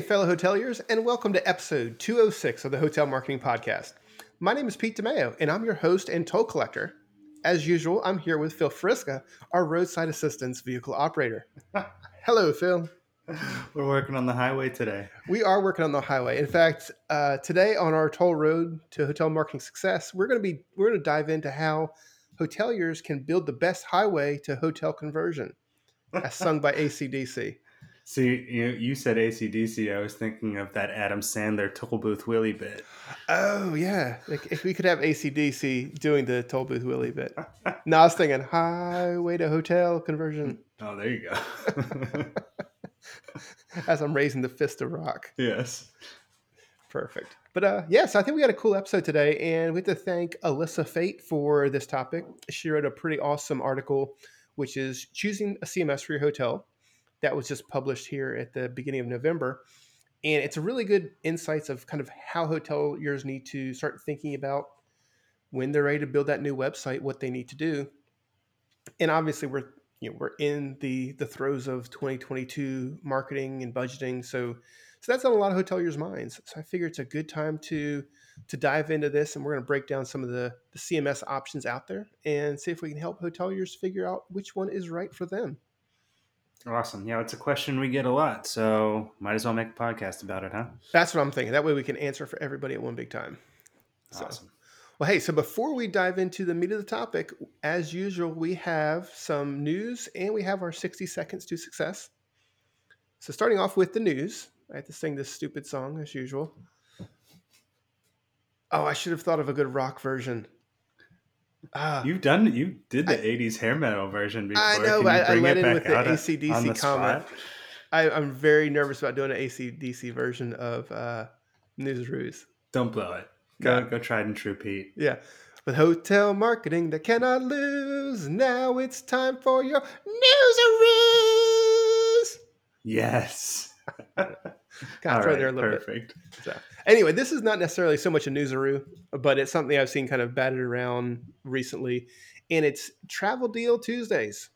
Day, fellow hoteliers, and welcome to episode 206 of the Hotel Marketing Podcast. My name is Pete DeMeo, and I'm your host and toll collector. As usual, I'm here with Phil Friska, our roadside assistance vehicle operator. Hello, Phil. We're working on the highway today. We are working on the highway. In fact, uh, today on our toll road to hotel marketing success, we're going to be we're going to dive into how hoteliers can build the best highway to hotel conversion, as sung by ACDC. See, you, you said ACDC. I was thinking of that Adam Sandler toll booth Willie bit. Oh yeah, like if we could have ACDC doing the toll booth Willie bit. now I was thinking highway to hotel conversion. Oh, there you go. As I'm raising the fist of rock. yes. Perfect. But uh, yes, I think we got a cool episode today, and we have to thank Alyssa Fate for this topic. She wrote a pretty awesome article, which is choosing a CMS for your hotel. That was just published here at the beginning of November, and it's a really good insights of kind of how hoteliers need to start thinking about when they're ready to build that new website, what they need to do. And obviously, we're you know we're in the the throes of 2022 marketing and budgeting, so so that's on a lot of hoteliers' minds. So I figure it's a good time to to dive into this, and we're going to break down some of the, the CMS options out there and see if we can help hoteliers figure out which one is right for them. Awesome. Yeah, it's a question we get a lot, so might as well make a podcast about it, huh? That's what I'm thinking. That way we can answer for everybody at one big time. So, Awesome. well, hey, so before we dive into the meat of the topic, as usual, we have some news and we have our 60 seconds to success. So, starting off with the news, I have to sing this stupid song as usual. Oh, I should have thought of a good rock version. Ah, You've done you did the I- '80s hair metal version before. I know, Can but I- I let in with the AC/DC comment. I, I'm very nervous about doing an ACDC version of uh, News Ruse. Don't blow it. Go No. go tried and true, Pete. Yeah. With hotel marketing that cannot lose, now it's time for your News Yes. Kind of throw right, there a little bit. So, anyway, this is not necessarily so much a newsaroo, but it's something I've seen kind of batted around recently, and it's Travel Deal Tuesdays,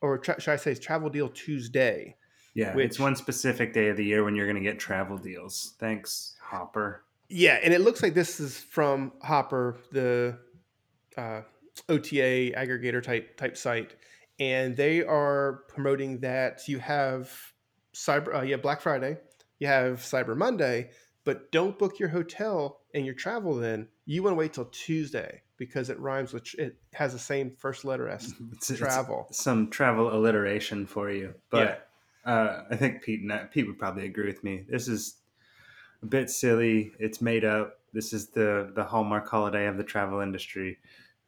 or tra- should I say, it's Travel Deal Tuesday. Yeah, Which- it's one specific day of the year when you're going to get travel deals. Thanks, Hopper. Yeah, and it looks like this is from Hopper, the uh, OTA aggregator type type site, and they are promoting that you have cyber, uh, yeah, Black Friday, you have Cyber Monday, but don't book your hotel and your travel. Then you want to wait till Tuesday because it rhymes with it has the same first letter as It's, it's travel. some travel alliteration for you, but uh, I think Pete and I, Pete would probably agree with me. This is a bit silly. It's made up. This is the the hallmark holiday of the travel industry.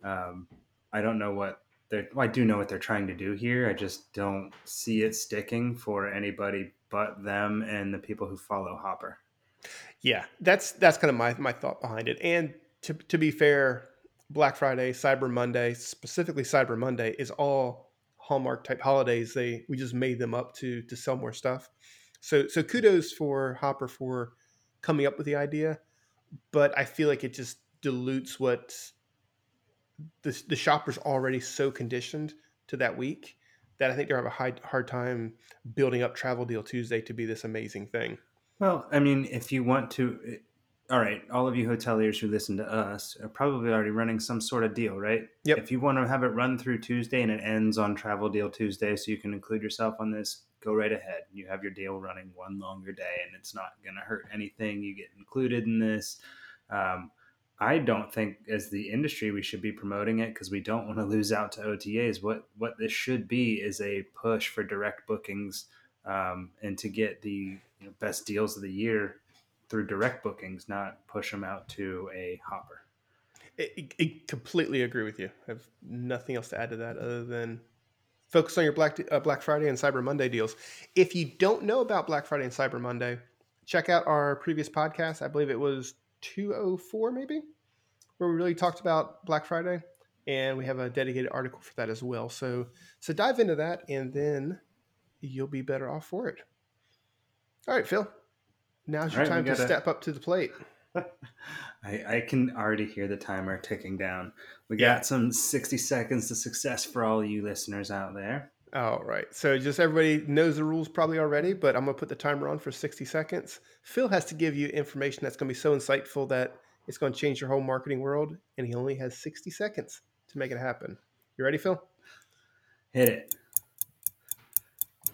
Um, I don't know what they're. Well, I do know what they're trying to do here. I just don't see it sticking for anybody but them and the people who follow Hopper. Yeah, that's that's kind of my my thought behind it. And to to be fair, Black Friday, Cyber Monday, specifically Cyber Monday, is all Hallmark type holidays. They we just made them up to to sell more stuff. So so kudos for Hopper for coming up with the idea, but I feel like it just dilutes what the the shopper's already so conditioned to that week that I think they're have a high, hard time building up Travel Deal Tuesday to be this amazing thing. Well, I mean, if you want to, eh, all right, all of you hoteliers who listen to us are probably already running some sort of deal, right? Yep. If you want to have it run through Tuesday and it ends on Travel Deal Tuesday, so you can include yourself on this, go right ahead. You have your deal running one longer day, and it's not going to hurt anything. You get included in this. Um, I don't think, as the industry, we should be promoting it because we don't want to lose out to OTAs. What what this should be is a push for direct bookings um, and to get the you know, best deals of the year through direct bookings, not push them out to a hopper. I, I completely agree with you. I have nothing else to add to that other than focus on your Black uh, Black Friday and Cyber Monday deals. If you don't know about Black Friday and Cyber Monday, check out our previous podcast. I believe it was 204 maybe, where we really talked about Black Friday, and we have a dedicated article for that as well. So so dive into that, and then you'll be better off for it. All right, Phil. Now's your right, time to gotta- step up to the plate. I, I can already hear the timer ticking down. We Yeah. got some 60 seconds to success for all you listeners out there. All right. So just everybody knows the rules probably already, but I'm going to put the timer on for 60 seconds. Phil has to give you information that's going to be so insightful that it's going to change your whole marketing world, and he only has 60 seconds to make it happen. You ready, Phil? Hit it.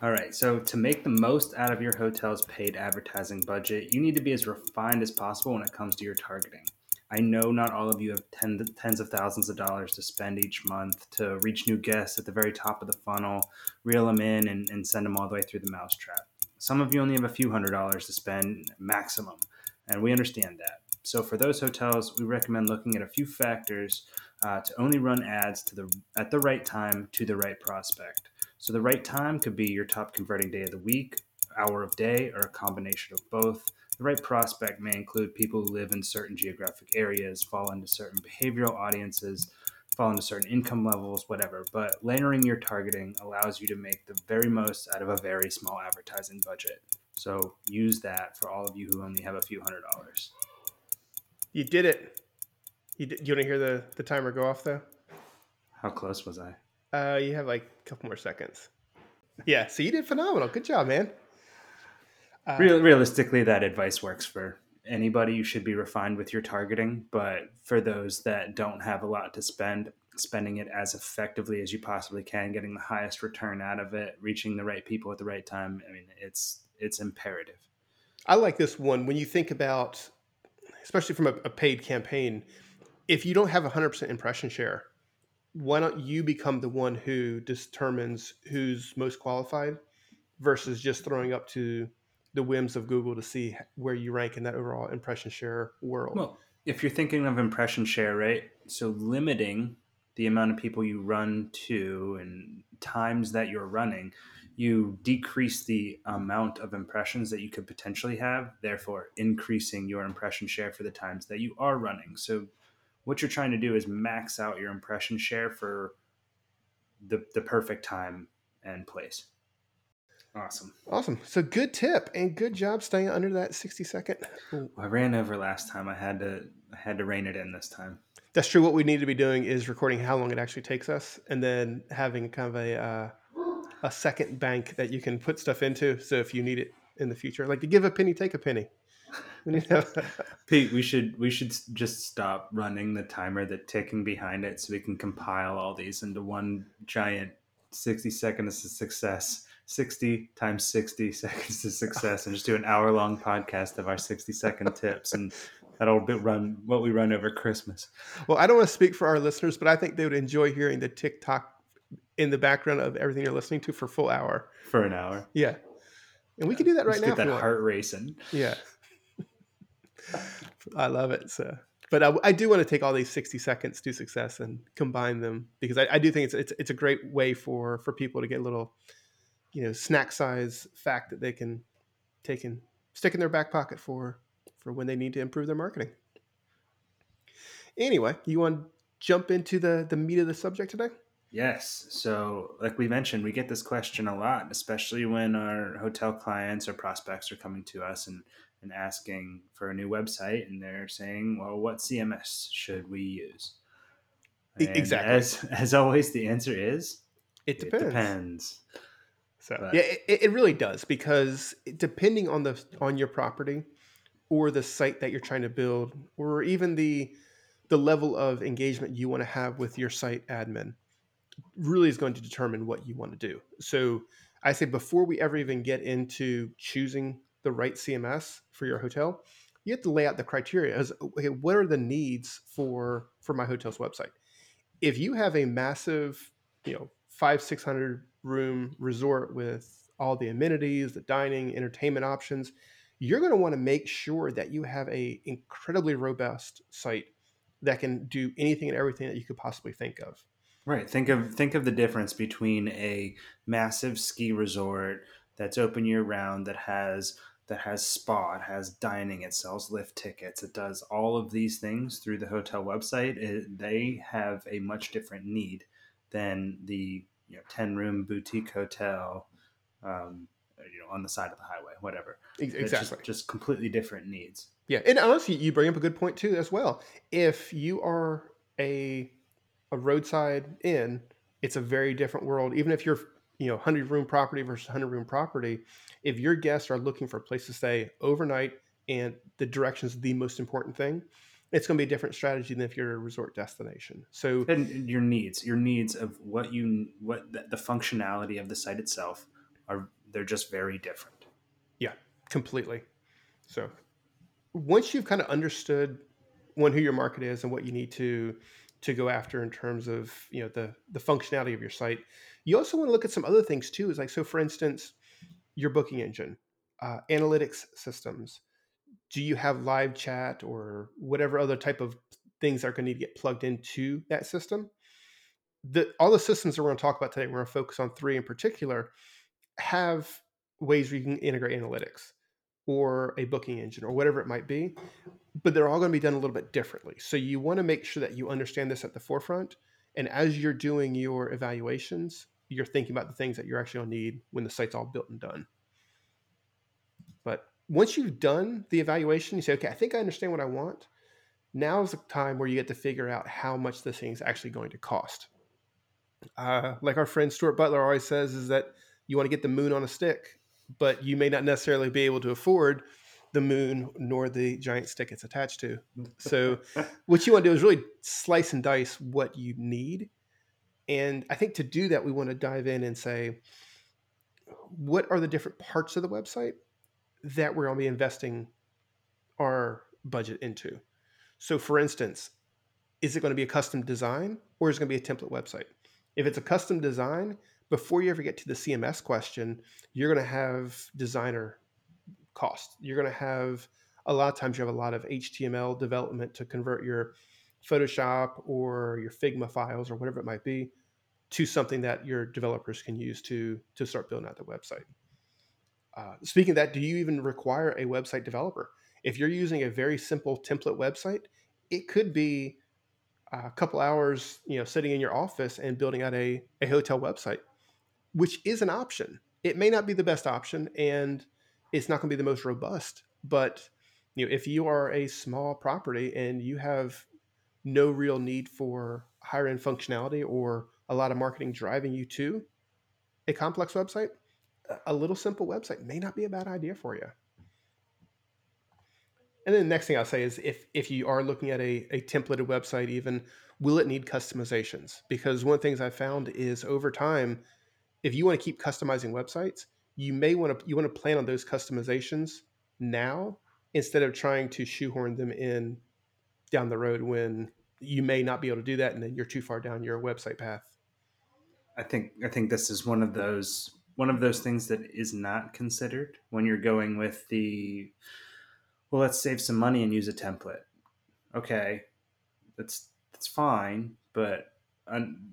All right. So to make the most out of your hotel's paid advertising budget, you need to be as refined as possible when it comes to your targeting. I know not all of you have ten, tens of thousands of dollars to spend each month to reach new guests at the very top of the funnel, reel them in, and, and send them all the way through the mousetrap. Some of you only have a few hundred dollars to spend maximum, and we understand that. So for those hotels, we recommend looking at a few factors uh, to only run ads to the at the right time to the right prospect. So the right time could be your top converting day of the week, hour of day, or a combination of both. The right prospect may include people who live in certain geographic areas, fall into certain behavioral audiences, fall into certain income levels, whatever. But layering your targeting allows you to make the very most out of a very small advertising budget. So use that for all of you who only have a few hundred dollars. You did it. You, did, you want to hear the, the timer go off, though? How close was I? Uh, you have like a couple more seconds. Yeah, so you did phenomenal. Good job, man. Uh, Real, realistically, that advice works for anybody. You should be refined with your targeting, but for those that don't have a lot to spend, spending it as effectively as you possibly can, getting the highest return out of it, reaching the right people at the right time. I mean, it's it's imperative. I like this one when you think about, especially from a, a paid campaign. If you don't have hundred percent impression share, why don't you become the one who determines who's most qualified versus just throwing up to the whims of Google to see where you rank in that overall impression share world. Well, if you're thinking of impression share, right? So limiting the amount of people you run to and times that you're running, you decrease the amount of impressions that you could potentially have, therefore increasing your impression share for the times that you are running. So what you're trying to do is max out your impression share for the, the perfect time and place. Awesome. Awesome. So good tip and good job staying under that 60 second. I ran over last time. I had to I had to rein it in this time. That's true. What we need to be doing is recording how long it actually takes us and then having kind of a uh, a second bank that you can put stuff into. So if you need it in the future, like to give a penny, take a penny. Pete, we should we should just stop running the timer, the ticking behind it, so we can compile all these into one giant sixty seconds of success 60 times 60 seconds to success and just do an hour long podcast of our 60 second tips and that'll be run what we run over christmas. Well i don't want to speak for our listeners but i think they would enjoy hearing the tiktok in the background of everything you're listening to for full hour. For an hour. Yeah. And we can do that right just now get that heart racing. Yeah. I love it so but I, I, do want to take all these 60 seconds to success and combine them because I, I do think it's, it's it's a great way for for people to get a little you know snack size fact that they can take and stick in their back pocket for for when they need to improve their marketing. Anyway, you want to jump into the the meat of the subject today? Yes. So, like we mentioned, we get this question a lot, especially when our hotel clients or prospects are coming to us and, and asking for a new website. And they're saying, well, what CMS should we use? And exactly. As, as always, the answer is it depends. It depends. So yeah, it, it really does because depending on the on your property or the site that you're trying to build, or even the the level of engagement you want to have with your site admin, really is going to determine what you want to do. So I say before we ever even get into choosing the right CMS for your hotel, you have to lay out the criteria as okay, what are the needs for for my hotel's website? If you have a massive, you know, five, six hundred room resort with all the amenities, the dining, entertainment options, you're going to want to make sure that you have a incredibly robust site that can do anything and everything that you could possibly think of. Right. Think of think of the difference between a massive ski resort that's open year round that has that has spa, it has dining, it sells lift tickets, it does all of these things through the hotel website. It, they have a much different need than the you know, 10 room boutique hotel, um, you know, on the side of the highway, whatever. Exactly. Just, just, completely different needs. Yeah. And honestly, you bring up a good point too, as well. If you are a, a roadside inn, it's a very different world. Even if you're, you know 100 room property versus 100 room property if your guests are looking for a place to stay overnight and the direction is the most important thing it's going to be a different strategy than if you're a resort destination. So and your needs your needs of what you what the, the functionality of the site itself are they're just very different. Yeah completely. So once you've kind of understood one who your market is and what you need to to go after in terms of you know the the functionality of your site you also want to look at some other things too is like so for instance your booking engine uh, analytics systems do you have live chat or whatever other type of things are going to need to get plugged into that system? The all the systems that we're going to talk about today we're going to focus on three in particular have ways where you can integrate analytics or a booking engine or whatever it might be but they're all going to be done a little bit differently. So you want to make sure that you understand this at the forefront and as you're doing your evaluations you're thinking about the things that you're actually going to need when the site's all built and done. But once you've done the evaluation you say okay i think i understand what i want now is the time where you get to figure out how much this thing is actually going to cost uh, like our friend stuart butler always says is that you want to get the moon on a stick but you may not necessarily be able to afford the moon nor the giant stick it's attached to. So, what you want to do is really slice and dice what you need. And I think to do that, we want to dive in and say, what are the different parts of the website that we're going to be investing our budget into? So, for instance, is it going to be a custom design or is it going to be a template website? If it's a custom design, before you ever get to the CMS question, you're going to have designer cost. You're going to have a lot of times you have a lot of HTML development to convert your Photoshop or your Figma files or whatever it might be to something that your developers can use to to start building out the website. Uh, speaking of that, do you even require a website developer? If you're using a very simple template website, it could be a couple hours, you know, sitting in your office and building out a, a hotel website which is an option. It may not be the best option and it's not going to be the most robust, but you know, if you are a small property and you have no real need for higher end functionality or a lot of marketing driving you to a complex website, a little simple website may not be a bad idea for you. And then the next thing I'll say is if if you are looking at a, a templated website, even will it need customizations? Because one of the things I found is over time, if you want to keep customizing websites, you may want to you want to plan on those customizations now instead of trying to shoehorn them in down the road when you may not be able to do that and then you're too far down your website path. I think I think this is one of those one of those things that is not considered when you're going with the well let's save some money and use a template. Okay. That's that's fine, but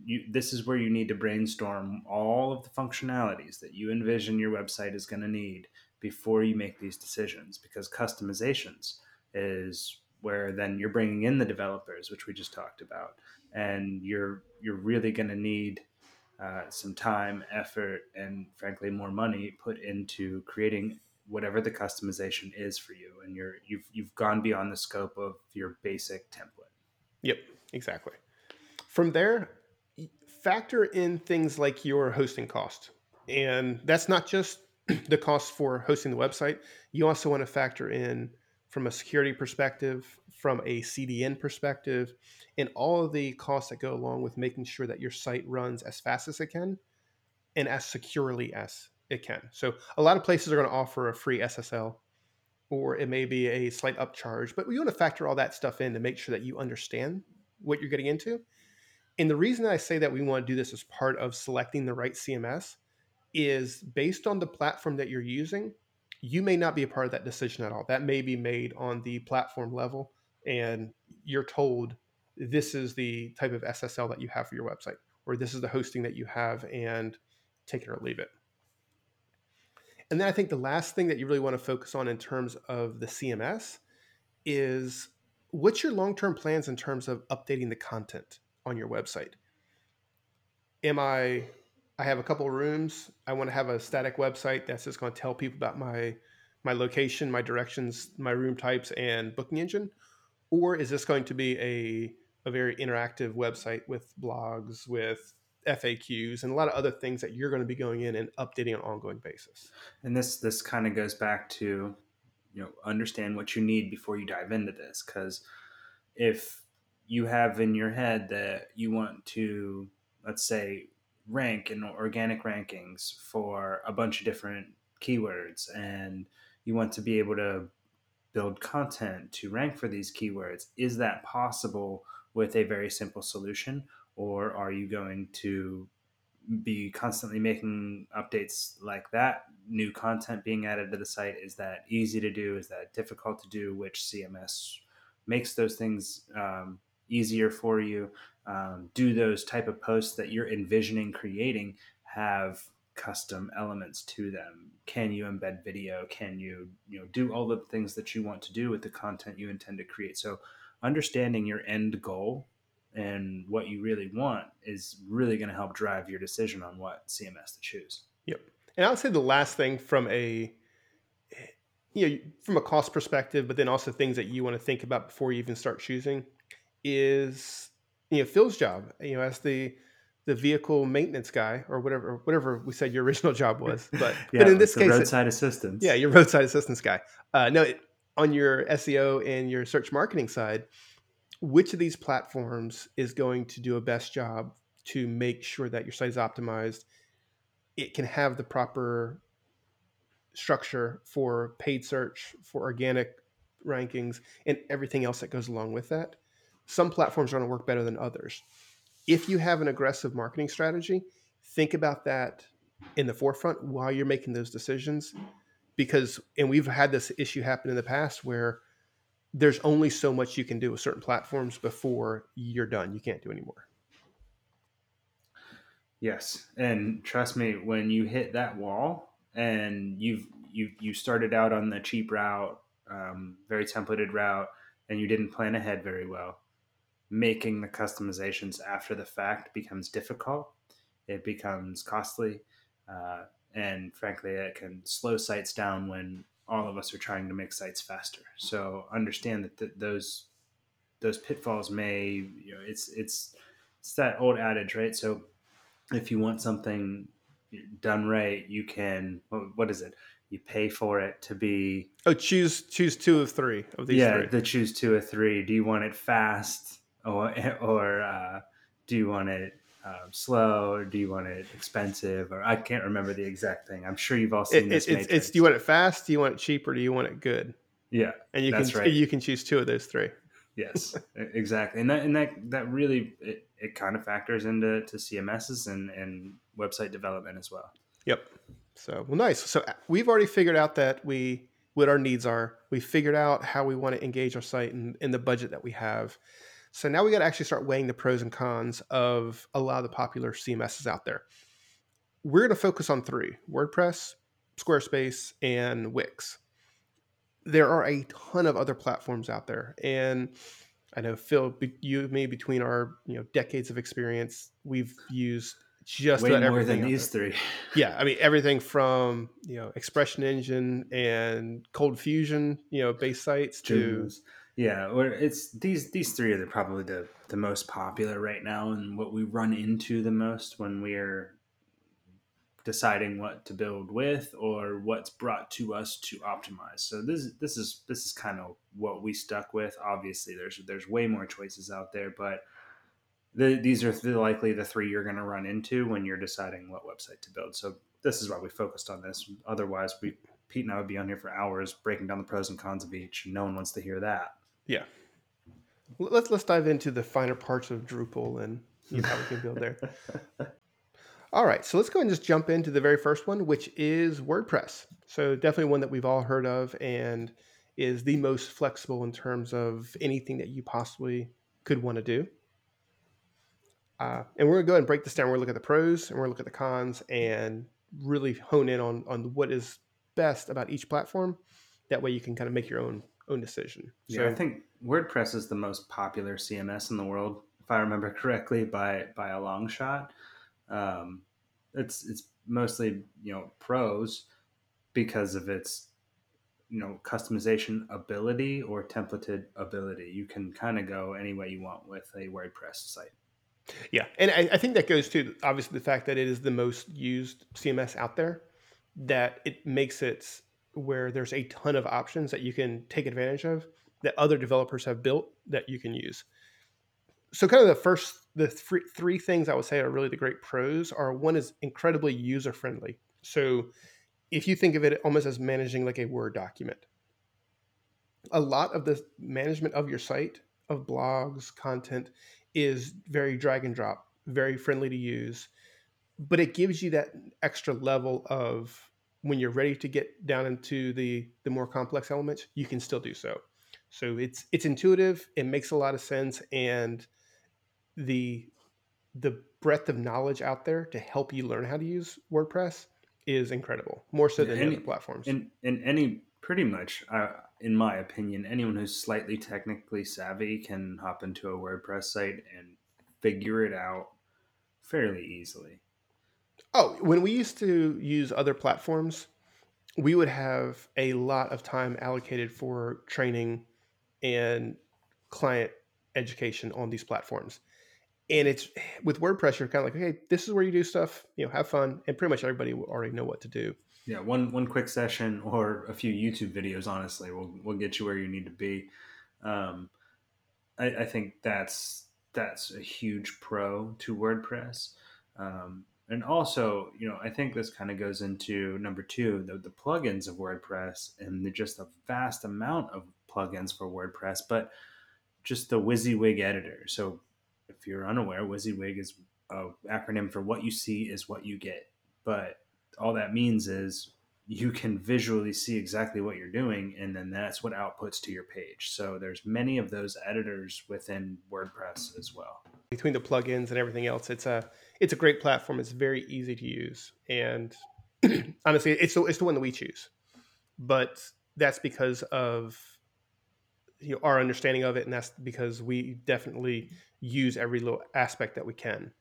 you, this is where you need to brainstorm all of the functionalities that you envision your website is going to need before you make these decisions because customizations is where then you're bringing in the developers which we just talked about and you're you're really going to need uh, some time effort and frankly more money put into creating whatever the customization is for you and you're you've you've gone beyond the scope of your basic template yep exactly from there, factor in things like your hosting cost. And that's not just the cost for hosting the website. You also want to factor in from a security perspective, from a CDN perspective, and all of the costs that go along with making sure that your site runs as fast as it can and as securely as it can. So a lot of places are going to offer a free SSL or it may be a slight upcharge, but we want to factor all that stuff in to make sure that you understand what you're getting into and the reason I say that we want to do this as part of selecting the right CMS is based on the platform that you're using, you may not be a part of that decision at all. That may be made on the platform level, and you're told this is the type of SSL that you have for your website, or this is the hosting that you have, and take it or leave it. And then I think the last thing that you really want to focus on in terms of the CMS is what's your long term plans in terms of updating the content? on your website. Am I I have a couple rooms. I want to have a static website that's just going to tell people about my my location, my directions, my room types, and booking engine, or is this going to be a a very interactive website with blogs, with FAQs and a lot of other things that you're going to be going in and updating on an ongoing basis. And this this kind of goes back to you know understand what you need before you dive into this because if you have in your head that you want to let's say rank in organic rankings for a bunch of different keywords and you want to be able to build content to rank for these keywords is that possible with a very simple solution? Or are you going to be constantly making updates like that new content being added to the site? Is that easy to do? Is that difficult to do? Which cms makes those things um, easier for you? Um, do those type of posts that you're envisioning creating have custom elements to them. Can you embed video? Can you you know do all the things that you want to do with the content you intend to create? So understanding your end goal and what you really want is really going to help drive your decision on what cms to choose. Yep. And i would say the last thing from a you know from a cost perspective but then also things that you want to think about before you even start choosing is you know phil's job. You know as the the vehicle maintenance guy or whatever whatever we said your original job was but yeah, but in this case roadside it, assistance yeah your roadside assistance guy uh, no it, on your seo and your search marketing side which of these platforms is going to do a best job to make sure that your site is optimized it can have the proper structure for paid search, for organic rankings, and everything else that goes along with that. Some platforms are going to work better than others. If you have an aggressive marketing strategy, think about that in the forefront while you're making those decisions. Because, and we've had this issue happen in the past where there's only so much you can do with certain platforms before you're done. You can't do anymore. Yes, and trust me, when you hit that wall and you've you you started out on the cheap route, um, very templated route, and you didn't plan ahead very well, making the customizations after the fact becomes difficult. It becomes costly, uh, and frankly, it can slow sites down when all of us are trying to make sites faster. So understand that th- those those pitfalls may you know it's it's it's that old adage, right? So if you want something done right, you can. What is it? You pay for it to be. Oh, choose choose two of three of these. Yeah, three. the choose two of three. Do you want it fast, or or uh, do you want it um, slow, or do you want it expensive, or I can't remember the exact thing. I'm sure you've all seen it, this. It's, it's, do you want it fast? Do you want it cheap, or do you want it good? Yeah, and you can right. you can choose two of those three. Yes, exactly, and that and that that really it, it kind of factors into to CMSs and and website development as well. Yep. So well, nice. So we've already figured out that we what our needs are. We figured out how we want to engage our site and in the budget that we have. So now we got to actually start weighing the pros and cons of a lot of the popular CMSs out there. We're going to focus on three: WordPress, Squarespace, and Wix there are a ton of other platforms out there, and I know Phil, you me between our you know decades of experience, we've used just way more than these three. Yeah, I mean everything from you know Expression Engine and Cold Fusion, you know, base sites to yeah, or it's these these three are probably the the most popular right now, and what we run into the most when we're deciding what to build with or what's brought to us to optimize. So this this is this is kind of what we stuck with. Obviously, there's there's way more choices out there, but the, these are the, likely the three you're going to run into when you're deciding what website to build. So this is why we focused on this. Otherwise, we Pete and I would be on here for hours breaking down the pros and cons of each. No one wants to hear that. Yeah. Let's let's dive into the finer parts of Drupal and you know, how we can build there. All right, so let's go and just jump into the very first one, which is WordPress. So definitely one that we've all heard of and is the most flexible in terms of anything that you possibly could want to do. Uh, and we're gonna go ahead and break this down. We're gonna look at the pros and we're gonna look at the cons and really hone in on on what is best about each platform. That way you can kind of make your own own decision. Yeah, so, I think WordPress is the most popular CMS in the world, if I remember correctly, by by a long shot. Um, it's it's mostly you know pros because of its you know customization ability or templated ability. You can kind of go any way you want with a WordPress site. Yeah, and I, I think that goes to obviously the fact that it is the most used CMS out there. That it makes it where there's a ton of options that you can take advantage of that other developers have built that you can use. So, kind of the first, the three, three things I would say are really the great pros are one is incredibly user friendly. So, if you think of it almost as managing like a Word document, a lot of the management of your site, of blogs, content, is very drag and drop, very friendly to use, but it gives you that extra level of when you're ready to get down into the the more complex elements, you can still do so. So it's it's intuitive, it makes a lot of sense, and the the breadth of knowledge out there to help you learn how to use WordPress is incredible, more so than any, other platforms. In in any pretty much, uh, in my opinion, anyone who's slightly technically savvy can hop into a WordPress site and figure it out fairly easily. Oh, when we used to use other platforms, we would have a lot of time allocated for training and client education on these platforms. And it's with WordPress, you're kind of like, okay, this is where you do stuff, you know, have fun, and pretty much everybody will already know what to do. Yeah, one one quick session or a few YouTube videos, honestly, will will get you where you need to be. Um, I, I think that's that's a huge pro to WordPress. Um, and also, you know, I think this kind of goes into number two, the, the plugins of WordPress and the, just a vast amount of plugins for WordPress, but just the WYSIWYG editor. So if you're unaware, WYSIWYG is an acronym for what you see is what you get. But all that means is you can visually see exactly what you're doing and then that's what outputs to your page so there's many of those editors within wordpress as well between the plugins and everything else it's a it's a great platform. It's very easy to use. And honestly it's the, it's the one that we choose. But that's because of you know, our understanding of it. And that's because we definitely use every little aspect that we can.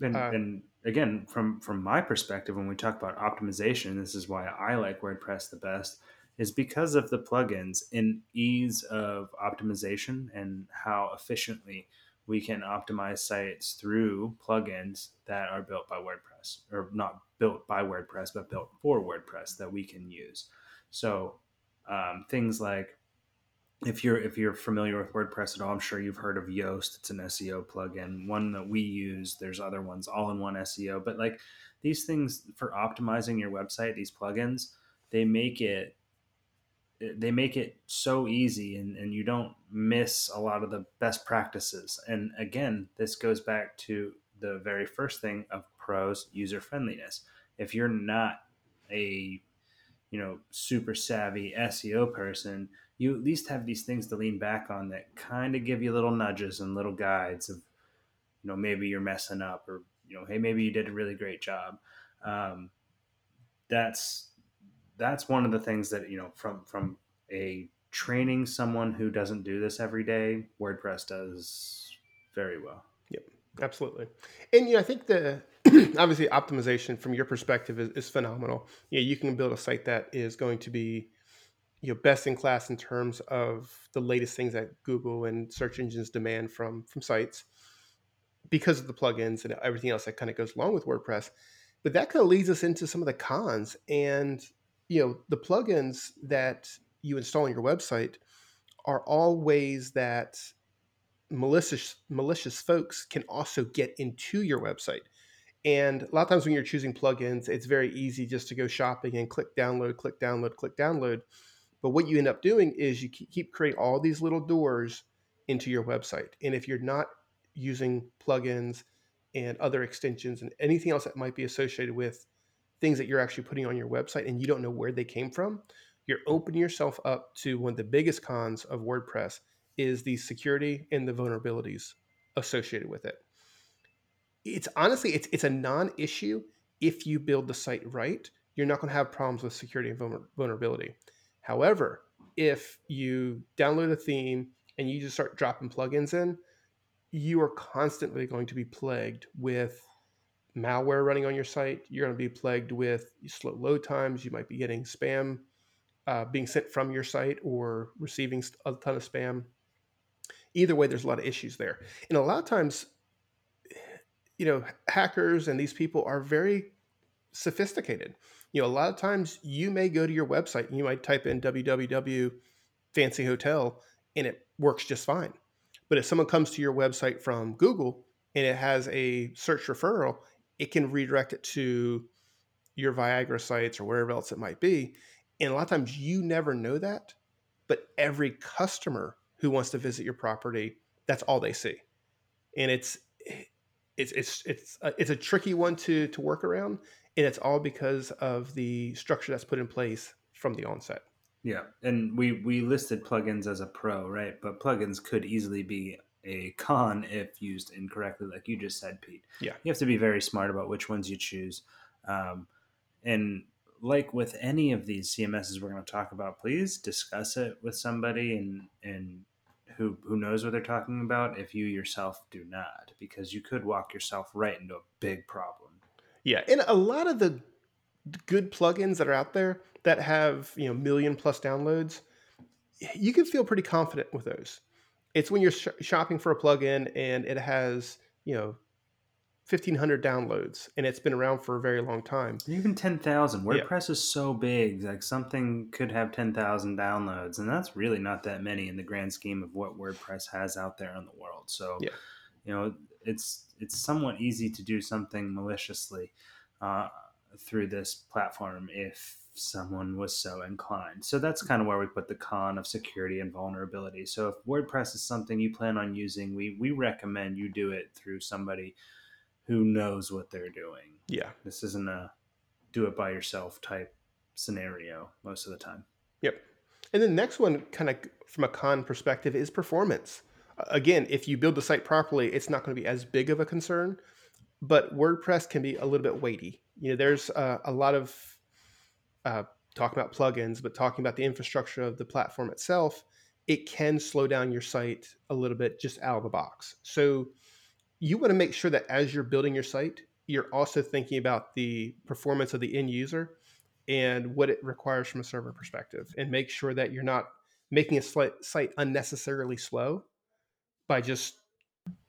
And, uh, and again, from from my perspective, when we talk about optimization, this is why I like WordPress the best, is because of the plugins and ease of optimization and how efficiently we can optimize sites through plugins that are built by WordPress, or not built by WordPress, but built for WordPress that we can use. So um, things like if you're if you're familiar with WordPress at all, I'm sure you've heard of Yoast. It's an SEO plugin, one that we use. There's other ones, all-in-one SEO. But like these things for optimizing your website, these plugins, they make it they make it so easy and, and you don't miss a lot of the best practices. And again, this goes back to the very first thing of pros user friendliness. If you're not a you know super savvy SEO person, you at least have these things to lean back on that kind of give you little nudges and little guides of, you know, maybe you're messing up or, you know, hey, maybe you did a really great job. Um, that's that's one of the things that you know from from a training someone who doesn't do this every day, WordPress does very well. Yep, absolutely. And you know, I think the obviously optimization from your perspective is, is phenomenal. Yeah, you can build a site that is going to be you know best in class in terms of the latest things that Google and search engines demand from from sites because of the plugins and everything else that kind of goes along with WordPress. But that kind of leads us into some of the cons and you know the plugins that you install on your website are all ways that malicious malicious folks can also get into your website. And a lot of times when you're choosing plugins, it's very easy just to go shopping and click download, click download, click download. But what you end up doing is you keep creating all these little doors into your website. And if you're not using plugins and other extensions and anything else that might be associated with things that you're actually putting on your website and you don't know where they came from, you're opening yourself up to one of the biggest cons of WordPress is the security and the vulnerabilities associated with it. It's honestly it's it's a non-issue if you build the site right. You're not going to have problems with security and vulnerability. However, if you download a theme and you just start dropping plugins in, you are constantly going to be plagued with malware running on your site. You're going to be plagued with slow load times. You might be getting spam uh, being sent from your site or receiving a ton of spam. Either way, there's a lot of issues there. And a lot of times, you know, hackers and these people are very sophisticated. You know, a lot of times you may go to your website and you might type in www fancy hotel and it works just fine. But if someone comes to your website from Google and it has a search referral, it can redirect it to your Viagra sites or wherever else it might be. And a lot of times you never know that, but every customer who wants to visit your property, that's all they see. And it's it's it's it's a, it's a tricky one to to work around, and it's all because of the structure that's put in place from the onset. Yeah, and we we listed plugins as a pro, right? But plugins could easily be a con if used incorrectly, like you just said, Pete. Yeah, you have to be very smart about which ones you choose. Um, and like with any of these CMSs we're going to talk about, please discuss it with somebody and and who who knows what they're talking about if you yourself do not, because you could walk yourself right into a big problem. Yeah, and a lot of the good plugins that are out there that have you know million plus downloads, you can feel pretty confident with those. It's when you're sh- shopping for a plugin and it has you know 1500 downloads and it's been around for a very long time even 10000 wordpress yeah. is so big like something could have 10000 downloads and that's really not that many in the grand scheme of what wordpress has out there in the world so yeah. you know it's it's somewhat easy to do something maliciously uh, through this platform if someone was so inclined. So that's kind of where we put the con of security and vulnerability. So if WordPress is something you plan on using, we we recommend you do it through somebody who knows what they're doing. Yeah. This isn't a do it by yourself type scenario most of the time. Yep. And the next one, kind of from a con perspective, is performance. Again, if you build the site properly, it's not going to be as big of a concern, but WordPress can be a little bit weighty. You know, there's uh, a lot of uh, talking about plugins, but talking about the infrastructure of the platform itself, it can slow down your site a little bit just out of the box. So you want to make sure that as you're building your site, you're also thinking about the performance of the end user and what it requires from a server perspective, and make sure that you're not making a site unnecessarily slow by just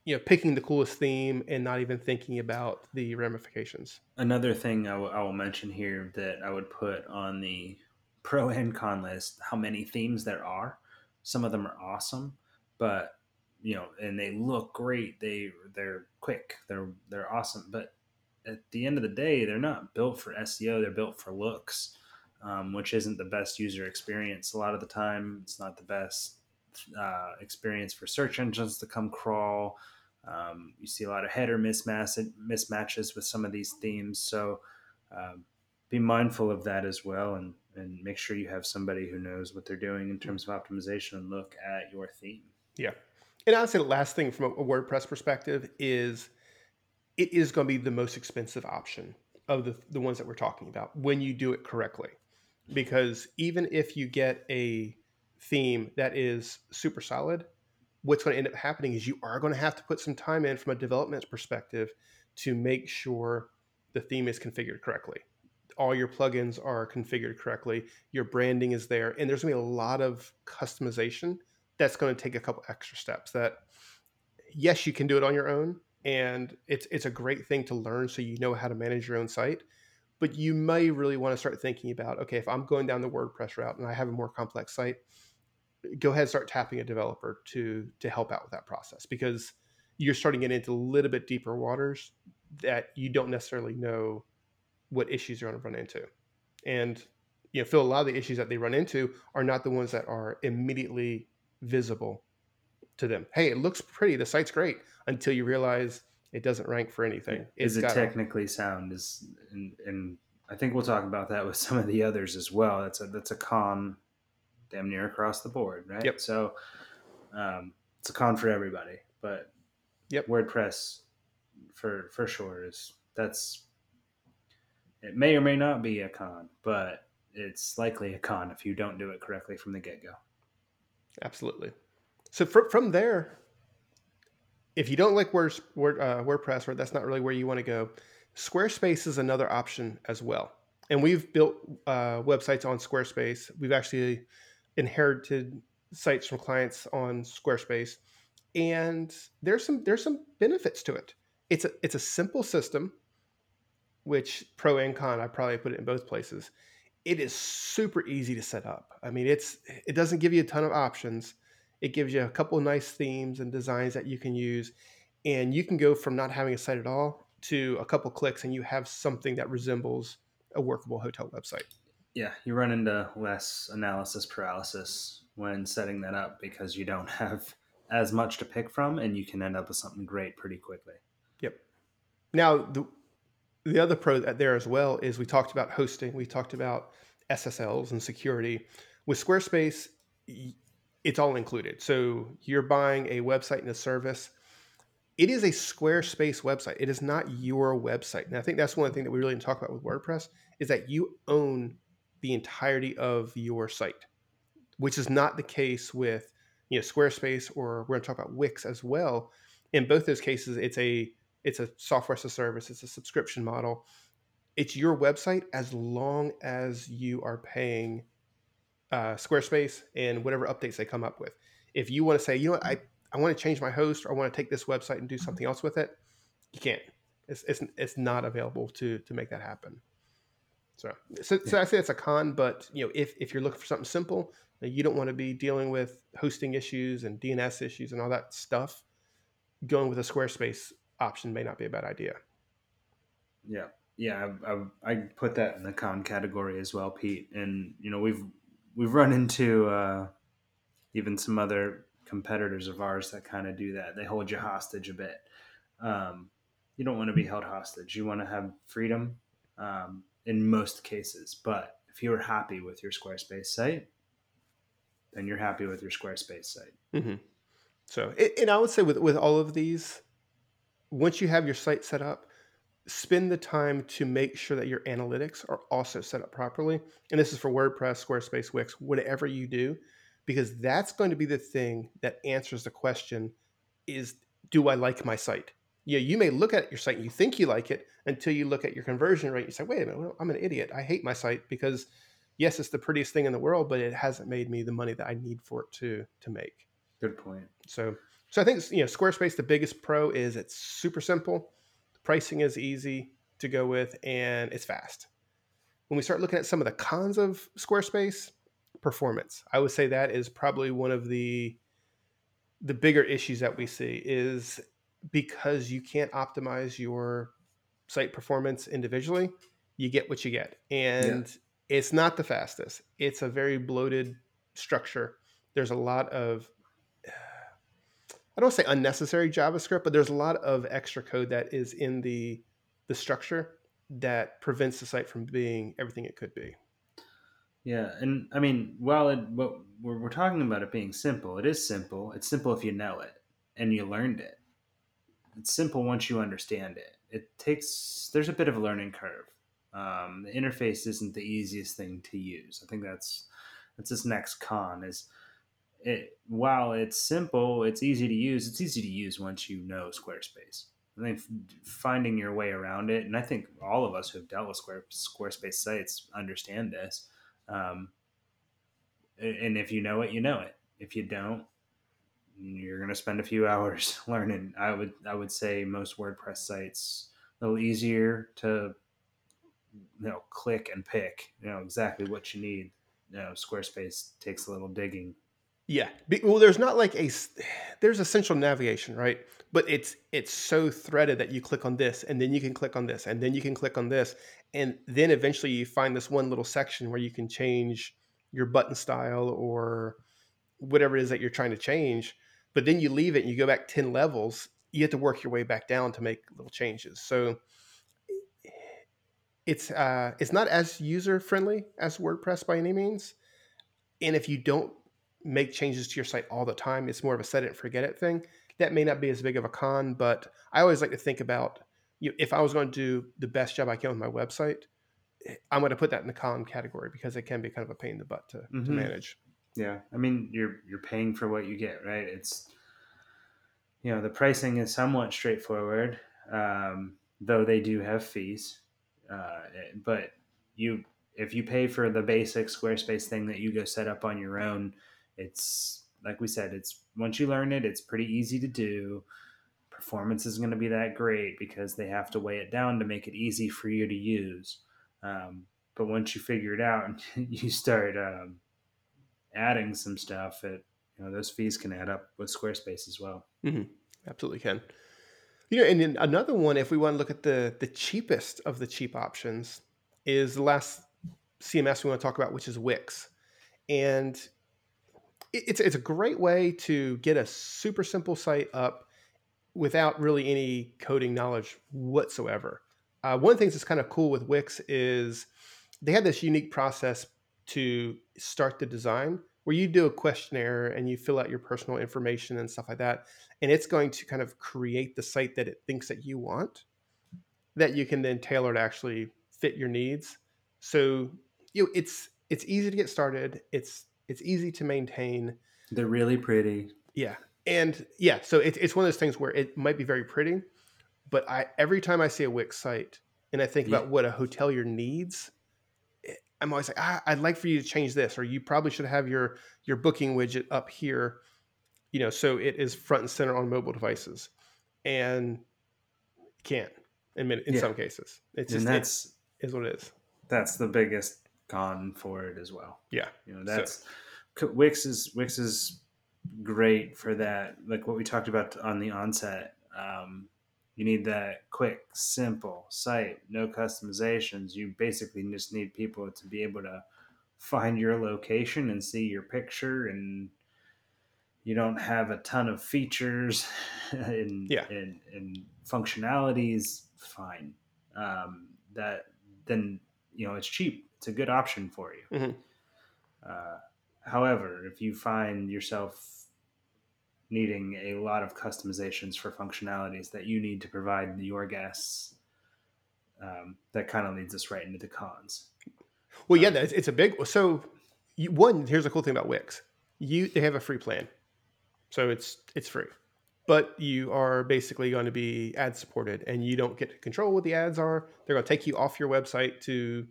you know picking the coolest theme and not even thinking about the ramifications. Another thing I, w- I will mention here that I would put on the pro and con list: how many themes there are. Some of them are awesome, but you know, and they look great. They they're quick. They're they're awesome. But at the end of the day, they're not built for SEO. They're built for looks, um, which isn't the best user experience. A lot of the time, it's not the best uh, experience for search engines to come crawl. Um, you see a lot of header mismatch, mismatches with some of these themes. So um, be mindful of that as well and, and make sure you have somebody who knows what they're doing in terms of optimization and look at your theme. Yeah. And say the last thing from a WordPress perspective is it is going to be the most expensive option of the, the ones that we're talking about when you do it correctly. Because even if you get a theme that is super solid, what's going to end up happening is you are going to have to put some time in from a development perspective to make sure the theme is configured correctly. All your plugins are configured correctly, your branding is there, and there's going to be a lot of customization that's going to take a couple extra steps that yes you can do it on your own and it's it's a great thing to learn so you know how to manage your own site but you may really want to start thinking about okay if i'm going down the wordpress route and i have a more complex site go ahead and start tapping a developer to to help out with that process because you're starting to get into a little bit deeper waters that you don't necessarily know what issues you're going to run into and you know Phil a lot of the issues that they run into are not the ones that are immediately visible to them. Hey, it looks pretty. The site's great until you realize it doesn't rank for anything. Is it technically sound? Is and, and I think we'll talk about that with some of the others as well. That's a that's a con, damn near across the board, right? Yep. So, um, it's a con for everybody. But yep, WordPress for for sure is that's it may or may not be a con, but it's likely a con if you don't do it correctly from the get go. Absolutely. So from from there, if you don't like Word, Word, uh, WordPress, or that's not really where you want to go, Squarespace is another option as well. And we've built uh, websites on Squarespace. We've actually inherited sites from clients on Squarespace, and there's some there's some benefits to it. it's a it's a simple system, which pro and con I probably put it in both places. It is super easy to set up. I mean, it's it doesn't give you a ton of options. It gives you a couple nice themes and designs that you can use, and you can go from not having a site at all to a couple clicks, and you have something that resembles a workable hotel website. Yeah, you run into less analysis paralysis when setting that up because you don't have as much to pick from, and you can end up with something great pretty quickly. Yep. Now the the other pro there as well is we talked about hosting, we talked about SSLs and security. With Squarespace, it's all included. So you're buying a website and a service. It is a Squarespace website. It is not your website. And I think that's one thing that we really didn't talk about with WordPress is that you own the entirety of your site, which is not the case with you know Squarespace or we're going to talk about Wix as well. In both those cases, it's a it's a software as a service, it's a subscription model. It's your website as long as you are paying uh, Squarespace and whatever updates they come up with. If you want to say, you know what, I, I want to change my host or I want to take this website and do something else with it, you can't. It's, it's, it's not available to, to make that happen. So, so, so I say it's a con, but you know, if, if you're looking for something simple, you don't want to be dealing with hosting issues and DNS issues and all that stuff, going with a Squarespace option may not be a bad idea. Yeah, yeah, I, I, I, put that in the con category as well, Pete. And you know, we've we've run into uh, even some other competitors of ours that kind of do that. They hold you hostage a bit. Um, you don't want to be held hostage. You want to have freedom um, in most cases. But if you're happy with your Squarespace site, then you're happy with your Squarespace site. Mm-hmm. So, and I would say with with all of these, once you have your site set up, spend the time to make sure that your analytics are also set up properly. And this is for WordPress, Squarespace, Wix, whatever you do, because that's going to be the thing that answers the question is do I like my site? Yeah, you may look at your site and you think you like it until you look at your conversion rate. You say, wait a minute, I'm an idiot. I hate my site because yes, it's the prettiest thing in the world, but it hasn't made me the money that I need for it to to make. Good point. So so I think you know Squarespace. The biggest pro is it's super simple, the pricing is easy to go with, and it's fast. When we start looking at some of the cons of Squarespace, performance, I would say that is probably one of the the bigger issues that we see is because you can't optimize your site performance individually, you get what you get, and yeah. it's not the fastest. It's a very bloated structure. There's a lot of I don't say unnecessary JavaScript, but there's a lot of extra code that is in the the structure that prevents the site from being everything it could be. Yeah, and I mean, while it, what we're, we're talking about it being simple, it is simple. It's simple if you know it and you learned it. It's simple once you understand it. It takes there's a bit of a learning curve. Um, the interface isn't the easiest thing to use. I think that's that's this next con is it while it's simple, it's easy to use. It's easy to use once you know Squarespace. I think finding your way around it, and I think all of us who have dealt with Square, Squarespace sites understand this. Um, and if you know it, you know it. If you don't, you're going to spend a few hours learning. I would I would say most WordPress sites a little easier to you know click and pick. You know exactly what you need. You know, Squarespace takes a little digging yeah. Well, there's not like a there's essential navigation, right? But it's it's so threaded that you click on this and then you can click on this and then you can click on this and then eventually you find this one little section where you can change your button style or whatever it is that you're trying to change. But then you leave it and you go back 10 levels, you have to work your way back down to make little changes. So it's uh it's not as user friendly as WordPress by any means. And if you don't make changes to your site all the time. It's more of a set it and forget it thing. That may not be as big of a con, but I always like to think about you know, if I was going to do the best job I can with my website, eh, I'm going to put that in the con category because it can be kind of a pain in the butt to, mm-hmm. to manage. Yeah, I mean you're you're paying for what you get, right? It's you know the pricing is somewhat straightforward, um, though they do have fees. Uh, but you if you pay for the basic Squarespace thing that you go set up on your own, it's like we said, it's once you learn it, it's pretty easy to do. performance isn't going to be that great because they have to weigh it down to make it easy for you to use. Um, but once you figure it out and you start um, adding some stuff, it you know those fees can add up with Squarespace as well. Mm-hmm. Absolutely can. You know, and then another one, if we want to look at the the cheapest of the cheap options, is the last CMS we want to talk about, which is Wix, and it's it's a great way to get a super simple site up without really any coding knowledge whatsoever. Uh, one of the things that's kind of cool with Wix is they have this unique process to start the design where you do a questionnaire and you fill out your personal information and stuff like that and it's going to kind of create the site that it thinks that you want that you can then tailor to actually fit your needs. So you know, it's it's easy to get started. It's it's easy to maintain. They're really pretty. Yeah. And yeah so it, it's one of those things where it might be very pretty but i every time i see a wix site and i think yeah. about what a hotelier needs I'm always like, ah, I'd like for you to change this, or you probably should have your your booking widget up here, you know, so it is front and center on mobile devices, and can't in in yeah. some cases. It's just and that's it is what it is. That's the biggest con for it as well. Yeah, you know that's so. Wix is Wix is great for that. Like what we talked about on the onset. Um, you need that quick, simple site, no customizations. You basically just need people to be able to find your location and see your picture and you don't have a ton of features and, yeah. and, and functionalities fine um, that then you know it's cheap it's a good option for you mm-hmm. uh, however if you find yourself needing a lot of customizations for functionalities that you need to provide your guests. Um, that kind of leads us right into the cons. Well, yeah, um, it's a big. So, you, one here's a cool thing about Wix. You they have a free plan, so it's it's free, but you are basically going to be ad supported, and you don't get to control what the ads are. They're going to take you off your website to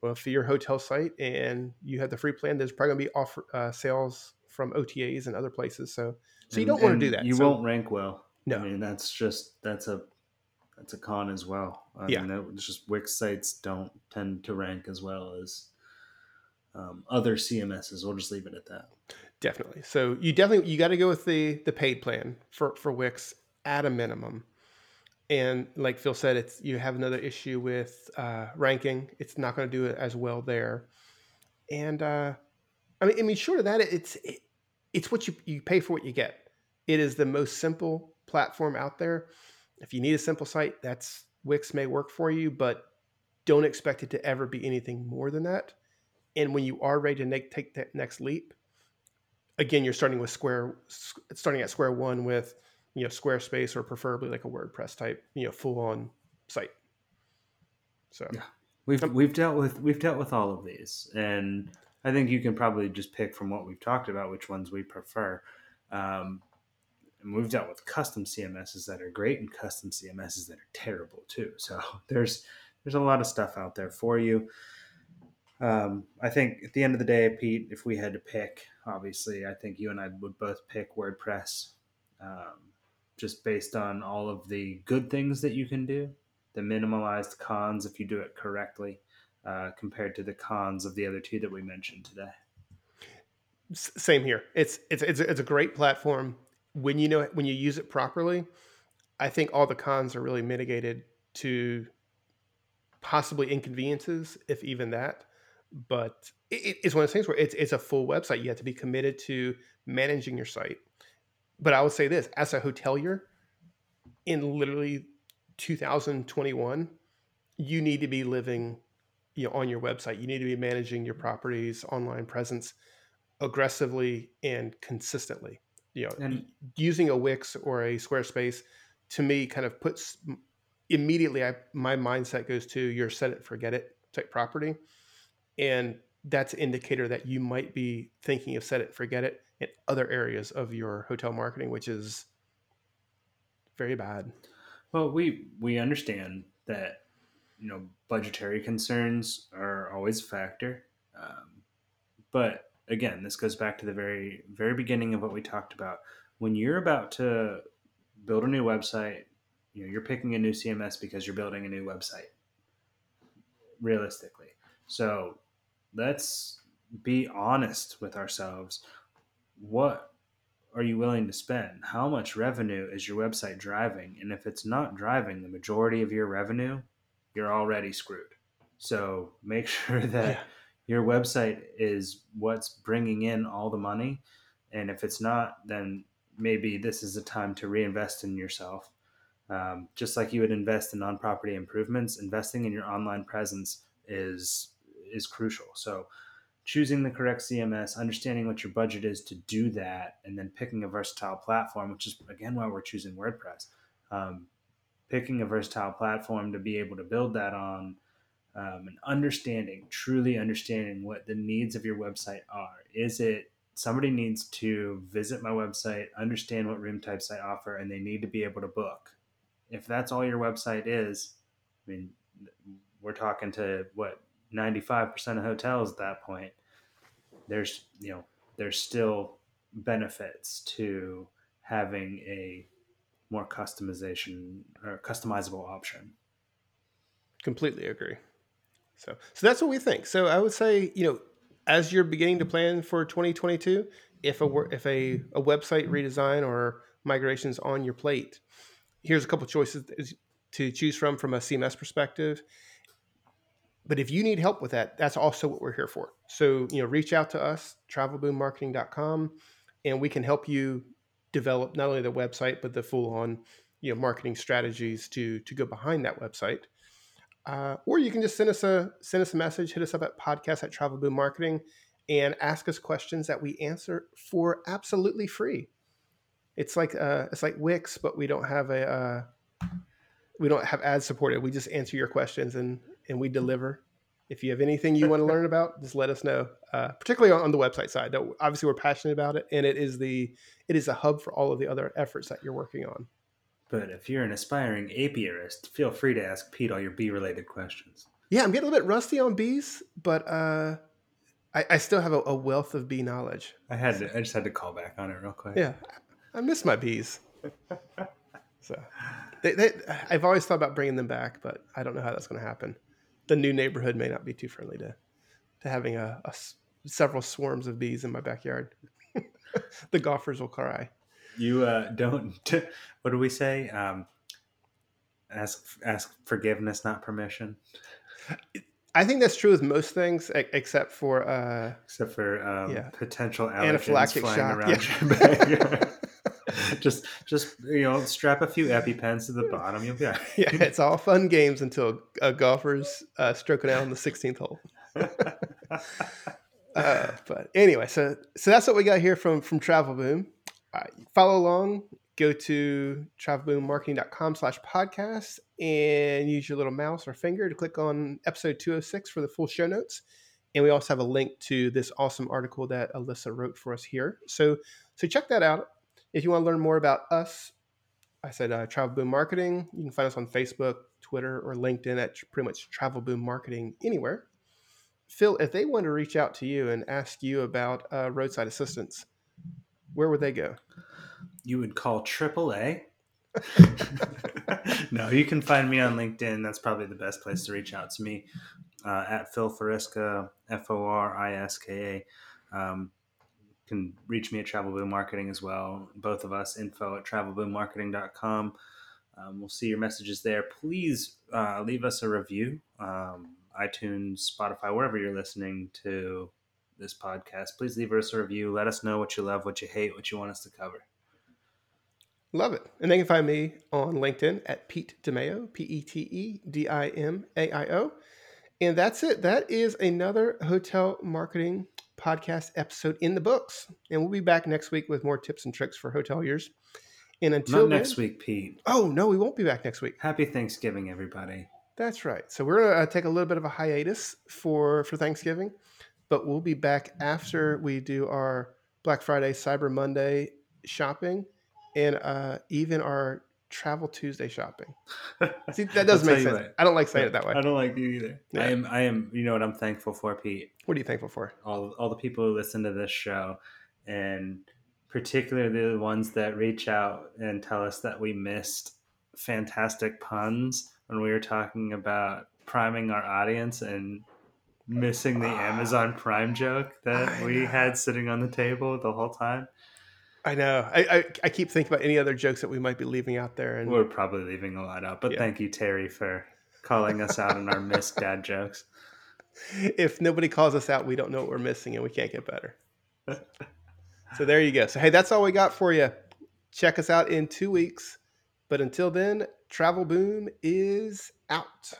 well, for your hotel site, and you have the free plan. There's probably going to be offer uh, sales from OTAs and other places. So so you don't want to do that. You so, won't rank well. No, I mean that's just that's a that's a con as well. I yeah, mean, it's just Wix sites don't tend to rank as well as um, other CMSs. We'll just leave it at that. Definitely. So you definitely you got to go with the the paid plan for for Wix at a minimum. And like Phil said, it's you have another issue with uh, ranking. It's not going to do it as well there. And uh, I mean, I mean, short of that, it's it, it's what you you pay for what you get. It is the most simple platform out there. If you need a simple site, that's Wix may work for you, but don't expect it to ever be anything more than that. And when you are ready to make, take that next leap, again, you're starting with square, starting at square one with you know Squarespace or preferably like a WordPress type, you know, full on site. So yeah, we've um, we've dealt with we've dealt with all of these, and I think you can probably just pick from what we've talked about which ones we prefer. Um, and we've dealt with custom CMSs that are great and custom CMSs that are terrible too. So there's there's a lot of stuff out there for you. Um, I think at the end of the day, Pete, if we had to pick, obviously, I think you and I would both pick WordPress, um, just based on all of the good things that you can do, the minimalized cons if you do it correctly, uh, compared to the cons of the other two that we mentioned today. Same here. It's it's it's it's a great platform when you know when you use it properly. I think all the cons are really mitigated to possibly inconveniences, if even that. But it, it's one of those things where it's it's a full website. You have to be committed to managing your site. But I would say this: as a hotelier, in literally 2021, you need to be living you know on your website you need to be managing your properties online presence aggressively and consistently. You know and using a wix or a squarespace to me kind of puts immediately I, my mindset goes to your set it forget it type property. And that's an indicator that you might be thinking of set it forget it in other areas of your hotel marketing which is very bad. Well we we understand that you know, budgetary concerns are always a factor. Um, but again, this goes back to the very, very beginning of what we talked about. When you're about to build a new website. You know, you're picking a new CMS because you're building a new website. Realistically, so let's be honest with ourselves. What are you willing to spend? How much revenue is your website driving? And if it's not driving the majority of your revenue, you're already screwed. So make sure that yeah. your website is what's bringing in all the money. And if it's not, then maybe this is a time to reinvest in yourself. Um, just like you would invest in non-property improvements, investing in your online presence is is crucial. So choosing the correct CMS, understanding what your budget is to do that, and then picking a versatile platform, which is again why we're choosing WordPress. Um, picking a versatile platform to be able to build that on, um, and understanding, truly understanding what the needs of your website are. Is it somebody needs to visit my website, understand what room types I offer, and they need to be able to book? If that's all your website is, I mean, we're talking to what 95% of hotels at that point there's you know there's still benefits to having a more customization or customizable option. Completely agree. So, so that's what we think. So, I would say, you know, as you're beginning to plan for 2022, if a if a, a website redesign or migrations on your plate, here's a couple choices to choose from from a CMS perspective. But if you need help with that, that's also what we're here for. So, you know, reach out to us, travelboommarketing.com, and we can help you develop not only the website, but the full on, you know, marketing strategies to, to go behind that website. Uh, or you can just send us a send us a message, hit us up at podcast at Travel Boom Marketing, and ask us questions that we answer for absolutely free. It's like uh, it's like Wix, but we don't have a uh, we don't have ads supported. We just answer your questions and and we deliver. If you have anything you want to learn about, just let us know. Uh, particularly on, on, the website side, obviously we're passionate about it, and it is the it is a hub for all of the other efforts that you're working on. But if you're an aspiring apiarist, feel free to ask Pete all your bee related questions. Yeah, I'm getting a little bit rusty on bees, but uh, I, I, still have a, a, wealth of bee knowledge. I had to, I just had to call back on it real quick. Yeah, I miss my bees. so, they, they, I've always thought about bringing them back, but I don't know how that's going to happen the new neighborhood may not be too friendly to to having a, a several swarms of bees in my backyard. the golfers will cry. You uh, don't. What do we say? Um, ask ask forgiveness, not permission. I think that's true with most things, except for uh, except for um, yeah. potential anaphylactic flying shock. around yeah. your backyard. just just you know strap a few epipens to the bottom you'll be right. yeah it's all fun games until a golfer's uh, stroking out on the 16th hole. Uh, but anyway so so that's what we got here from from travel boom. Uh, follow along go to travelboommarketing.com slash podcast and use your little mouse or finger to click on episode 206 for the full show notes. And we also have a link to this awesome article that alyssa wrote for us here. So so check that out if you want to learn more about us, I said uh, Travel Boom Marketing. You can find us on Facebook, Twitter, or LinkedIn at pretty much Travel Boom Marketing anywhere. Phil, if they want to reach out to you and ask you about uh, roadside assistance, where would they go? You would call AAA. no, you can find me on LinkedIn. That's probably the best place to reach out to me uh, at Phil Foriska, F O R I S K A. Um, can reach me at Travel Boom Marketing as well. Both of us, info at travelboommarketing.com. Um, we'll see your messages there. Please uh, leave us a review. Um, iTunes, Spotify, wherever you're listening to this podcast, please leave us a review. Let us know what you love, what you hate, what you want us to cover. Love it. And they can find me on LinkedIn at Pete DiMaio, P E T E D I M A I O. And that's it. That is another hotel marketing podcast episode in the books. And we'll be back next week with more tips and tricks for hoteliers. And until Not then, next week, Pete. Oh, no, we won't be back next week. Happy Thanksgiving, everybody. That's right. So we're going to uh, take a little bit of a hiatus for, for Thanksgiving, but we'll be back after we do our Black Friday, Cyber Monday shopping, and uh, even our Travel Tuesday shopping. See, that doesn't make sense. What, I don't like saying it that way. I don't like you either. Yeah. I am. I am. You know what I'm thankful for, Pete. What are you thankful for? All all the people who listen to this show and particularly the ones that reach out and tell us that we missed fantastic puns when we were talking about priming our audience and missing the ah. Amazon Prime joke that we had sitting on the table the whole time. I know. I, I I keep thinking about any other jokes that we might be leaving out there, and We're probably leaving a lot out, but Yeah. thank you, Terry, for calling us out on our missed dad jokes. if nobody calls us out, we don't know what we're missing, and we can't get better. so there you go. So hey, that's all we got for you. Check us out in two weeks. But until then, Travel Boom is out.